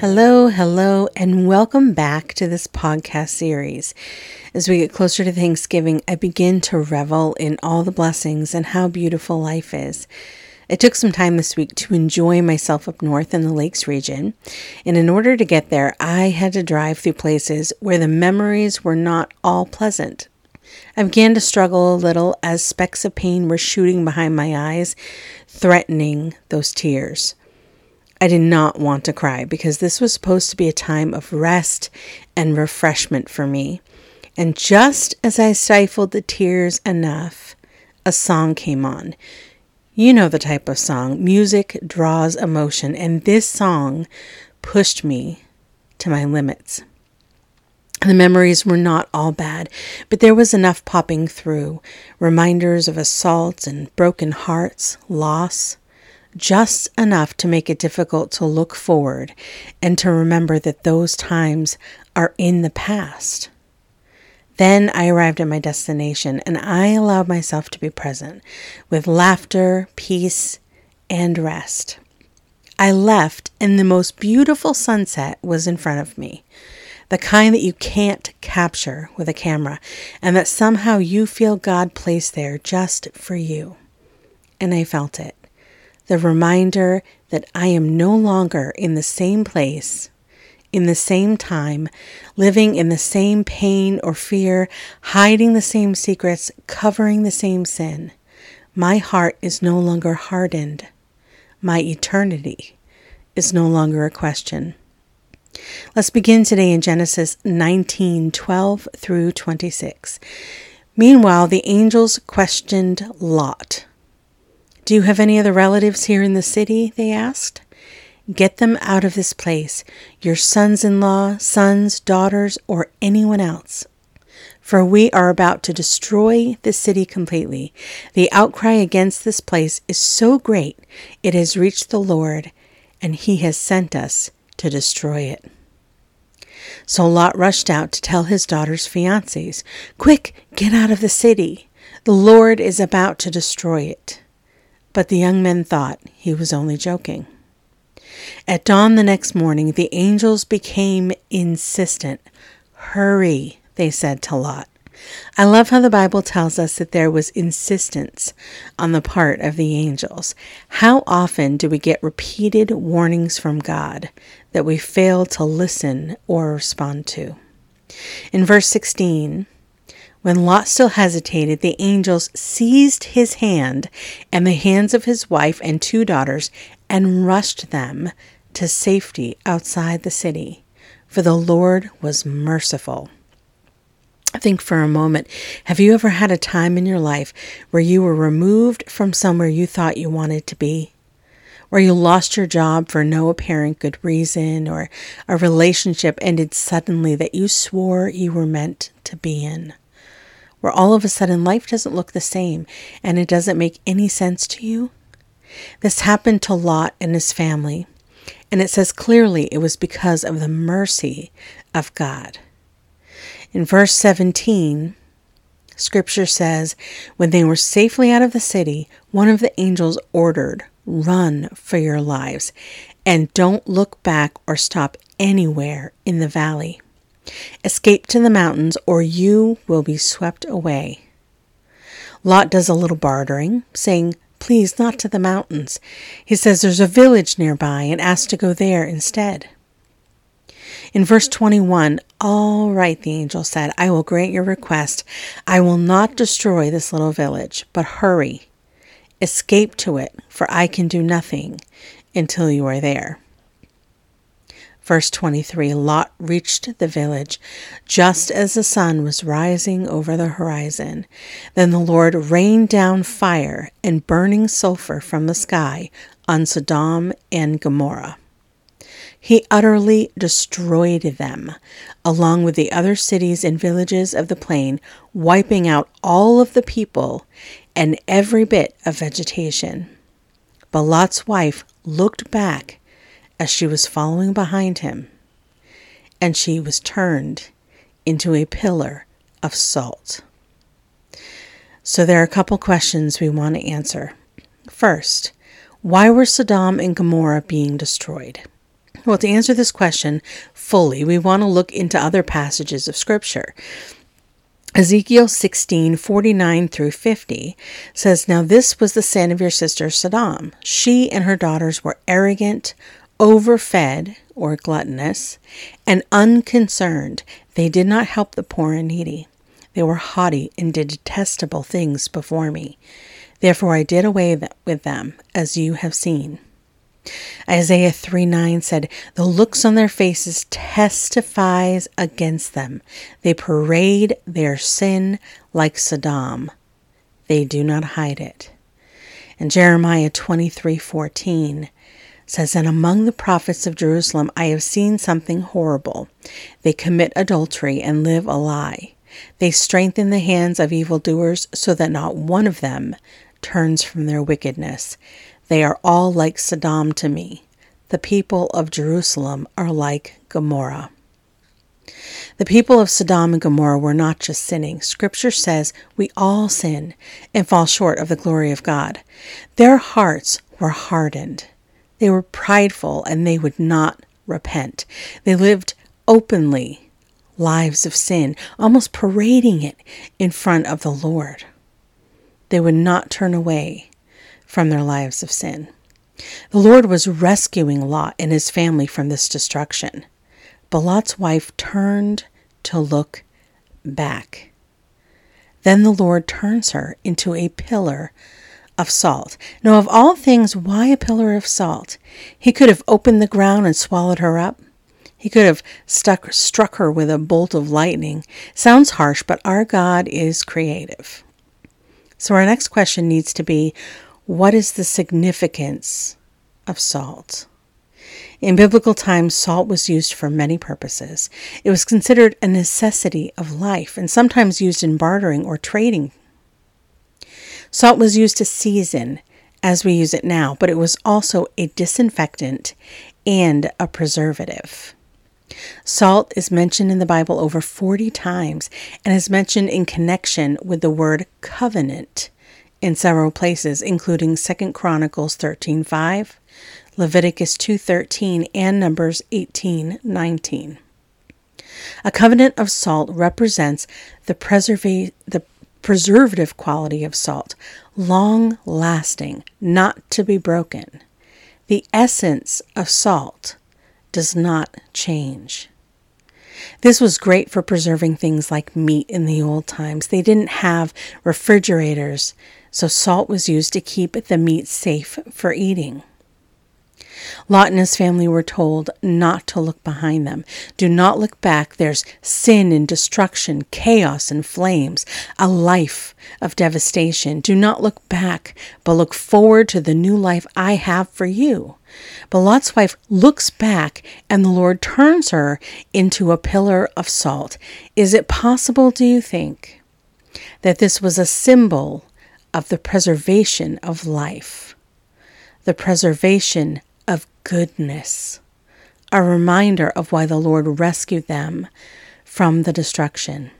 Hello, hello, and welcome back to this podcast series. As we get closer to Thanksgiving, I begin to revel in all the blessings and how beautiful life is. I took some time this week to enjoy myself up north in the lakes region, and in order to get there, I had to drive through places where the memories were not all pleasant. I began to struggle a little as specks of pain were shooting behind my eyes, threatening those tears. I did not want to cry because this was supposed to be a time of rest and refreshment for me. And just as I stifled the tears enough, a song came on. You know the type of song. Music draws emotion, and this song pushed me to my limits. The memories were not all bad, but there was enough popping through reminders of assaults and broken hearts, loss, just enough to make it difficult to look forward and to remember that those times are in the past. Then I arrived at my destination and I allowed myself to be present with laughter, peace, and rest. I left and the most beautiful sunset was in front of me. The kind that you can't capture with a camera, and that somehow you feel God placed there just for you. And I felt it the reminder that I am no longer in the same place, in the same time, living in the same pain or fear, hiding the same secrets, covering the same sin. My heart is no longer hardened. My eternity is no longer a question. Let's begin today in Genesis 19 12 through 26. Meanwhile, the angels questioned Lot. Do you have any other relatives here in the city? They asked. Get them out of this place, your sons in law, sons, daughters, or anyone else. For we are about to destroy the city completely. The outcry against this place is so great, it has reached the Lord, and he has sent us to destroy it. So Lot rushed out to tell his daughter's fiancés, Quick, get out of the city. The Lord is about to destroy it. But the young men thought he was only joking. At dawn the next morning, the angels became insistent. Hurry, they said to Lot. I love how the Bible tells us that there was insistence on the part of the angels. How often do we get repeated warnings from God that we fail to listen or respond to? In verse 16, when Lot still hesitated, the angels seized his hand and the hands of his wife and two daughters and rushed them to safety outside the city, for the Lord was merciful. Think for a moment have you ever had a time in your life where you were removed from somewhere you thought you wanted to be? Where you lost your job for no apparent good reason, or a relationship ended suddenly that you swore you were meant to be in? Where all of a sudden life doesn't look the same and it doesn't make any sense to you? This happened to Lot and his family, and it says clearly it was because of the mercy of God. In verse 17, Scripture says, When they were safely out of the city, one of the angels ordered, Run for your lives, and don't look back or stop anywhere in the valley. Escape to the mountains, or you will be swept away. Lot does a little bartering, saying, Please, not to the mountains. He says there's a village nearby and asks to go there instead. In verse 21, All right, the angel said, I will grant your request. I will not destroy this little village, but hurry. Escape to it, for I can do nothing until you are there. Verse 23 Lot reached the village just as the sun was rising over the horizon. Then the Lord rained down fire and burning sulfur from the sky on Sodom and Gomorrah. He utterly destroyed them, along with the other cities and villages of the plain, wiping out all of the people and every bit of vegetation. But Lot's wife looked back as she was following behind him, and she was turned into a pillar of salt. So, there are a couple questions we want to answer. First, why were Sodom and Gomorrah being destroyed? Well, to answer this question fully, we want to look into other passages of Scripture. Ezekiel 16, 49 through 50 says, Now this was the sin of your sister Sodom. She and her daughters were arrogant, overfed, or gluttonous, and unconcerned. They did not help the poor and needy. They were haughty and did detestable things before me. Therefore I did away with them, as you have seen. Isaiah 3 9 said, The looks on their faces testifies against them. They parade their sin like Sodom. They do not hide it. And Jeremiah twenty three fourteen says, And among the prophets of Jerusalem I have seen something horrible. They commit adultery and live a lie. They strengthen the hands of evildoers so that not one of them turns from their wickedness. They are all like Sodom to me. The people of Jerusalem are like Gomorrah. The people of Sodom and Gomorrah were not just sinning. Scripture says we all sin and fall short of the glory of God. Their hearts were hardened. They were prideful and they would not repent. They lived openly lives of sin, almost parading it in front of the Lord. They would not turn away from their lives of sin. The Lord was rescuing Lot and his family from this destruction. But Lot's wife turned to look back. Then the Lord turns her into a pillar of salt. Now, of all things, why a pillar of salt? He could have opened the ground and swallowed her up. He could have stuck, struck her with a bolt of lightning. Sounds harsh, but our God is creative. So, our next question needs to be what is the significance of salt? In biblical times, salt was used for many purposes. It was considered a necessity of life and sometimes used in bartering or trading. Salt was used to season as we use it now, but it was also a disinfectant and a preservative. Salt is mentioned in the Bible over 40 times and is mentioned in connection with the word covenant in several places, including 2 Chronicles 13:5, Leviticus 2:13, and Numbers 18:19. A covenant of salt represents the, preserva- the preservative quality of salt, long lasting, not to be broken. The essence of salt does not change. This was great for preserving things like meat in the old times. They didn't have refrigerators so salt was used to keep the meat safe for eating. Lot and his family were told not to look behind them. Do not look back. There's sin and destruction, chaos and flames, a life of devastation. Do not look back, but look forward to the new life I have for you. But Lot's wife looks back, and the Lord turns her into a pillar of salt. Is it possible, do you think, that this was a symbol of the preservation of life, the preservation goodness, a reminder of why the Lord rescued them from the destruction.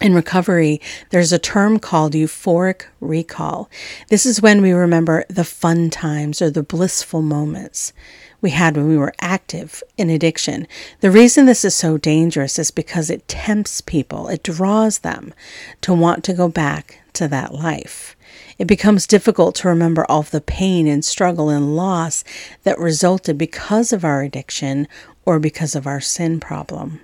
In recovery, there's a term called euphoric recall. This is when we remember the fun times or the blissful moments we had when we were active in addiction. The reason this is so dangerous is because it tempts people, it draws them to want to go back to that life. It becomes difficult to remember all of the pain and struggle and loss that resulted because of our addiction or because of our sin problem.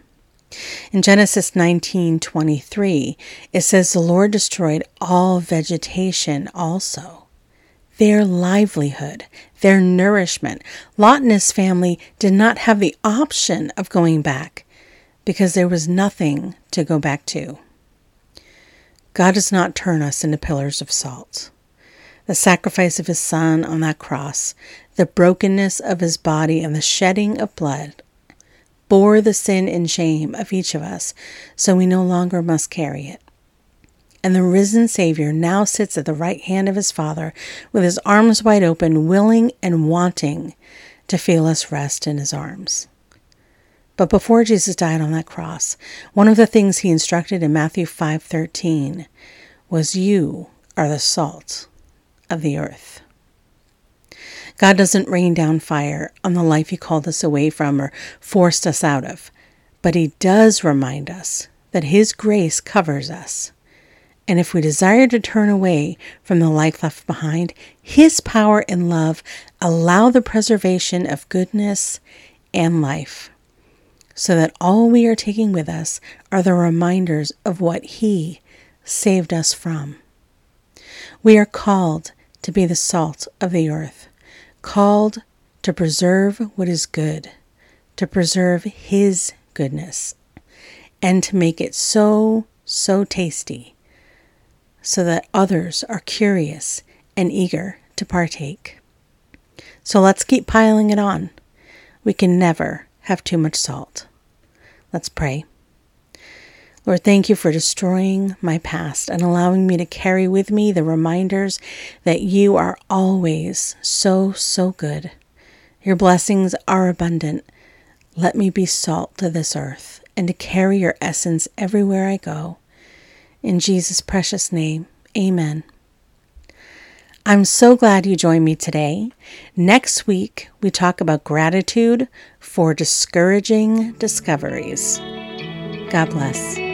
In Genesis 19:23, it says the Lord destroyed all vegetation also. Their livelihood, their nourishment. Lot and his family did not have the option of going back because there was nothing to go back to. God does not turn us into pillars of salt. The sacrifice of his Son on that cross, the brokenness of his body, and the shedding of blood bore the sin and shame of each of us, so we no longer must carry it. And the risen Savior now sits at the right hand of his Father with his arms wide open, willing and wanting to feel us rest in his arms. But before Jesus died on that cross, one of the things he instructed in Matthew 5:13 was you are the salt of the earth. God doesn't rain down fire on the life He called us away from or forced us out of, but He does remind us that His grace covers us. And if we desire to turn away from the life left behind, His power and love allow the preservation of goodness and life, so that all we are taking with us are the reminders of what He saved us from. We are called to be the salt of the earth, called to preserve what is good, to preserve His goodness, and to make it so, so tasty so that others are curious and eager to partake. So let's keep piling it on. We can never have too much salt. Let's pray. Lord, thank you for destroying my past and allowing me to carry with me the reminders that you are always so, so good. Your blessings are abundant. Let me be salt to this earth and to carry your essence everywhere I go. In Jesus' precious name, amen. I'm so glad you joined me today. Next week, we talk about gratitude for discouraging discoveries. God bless.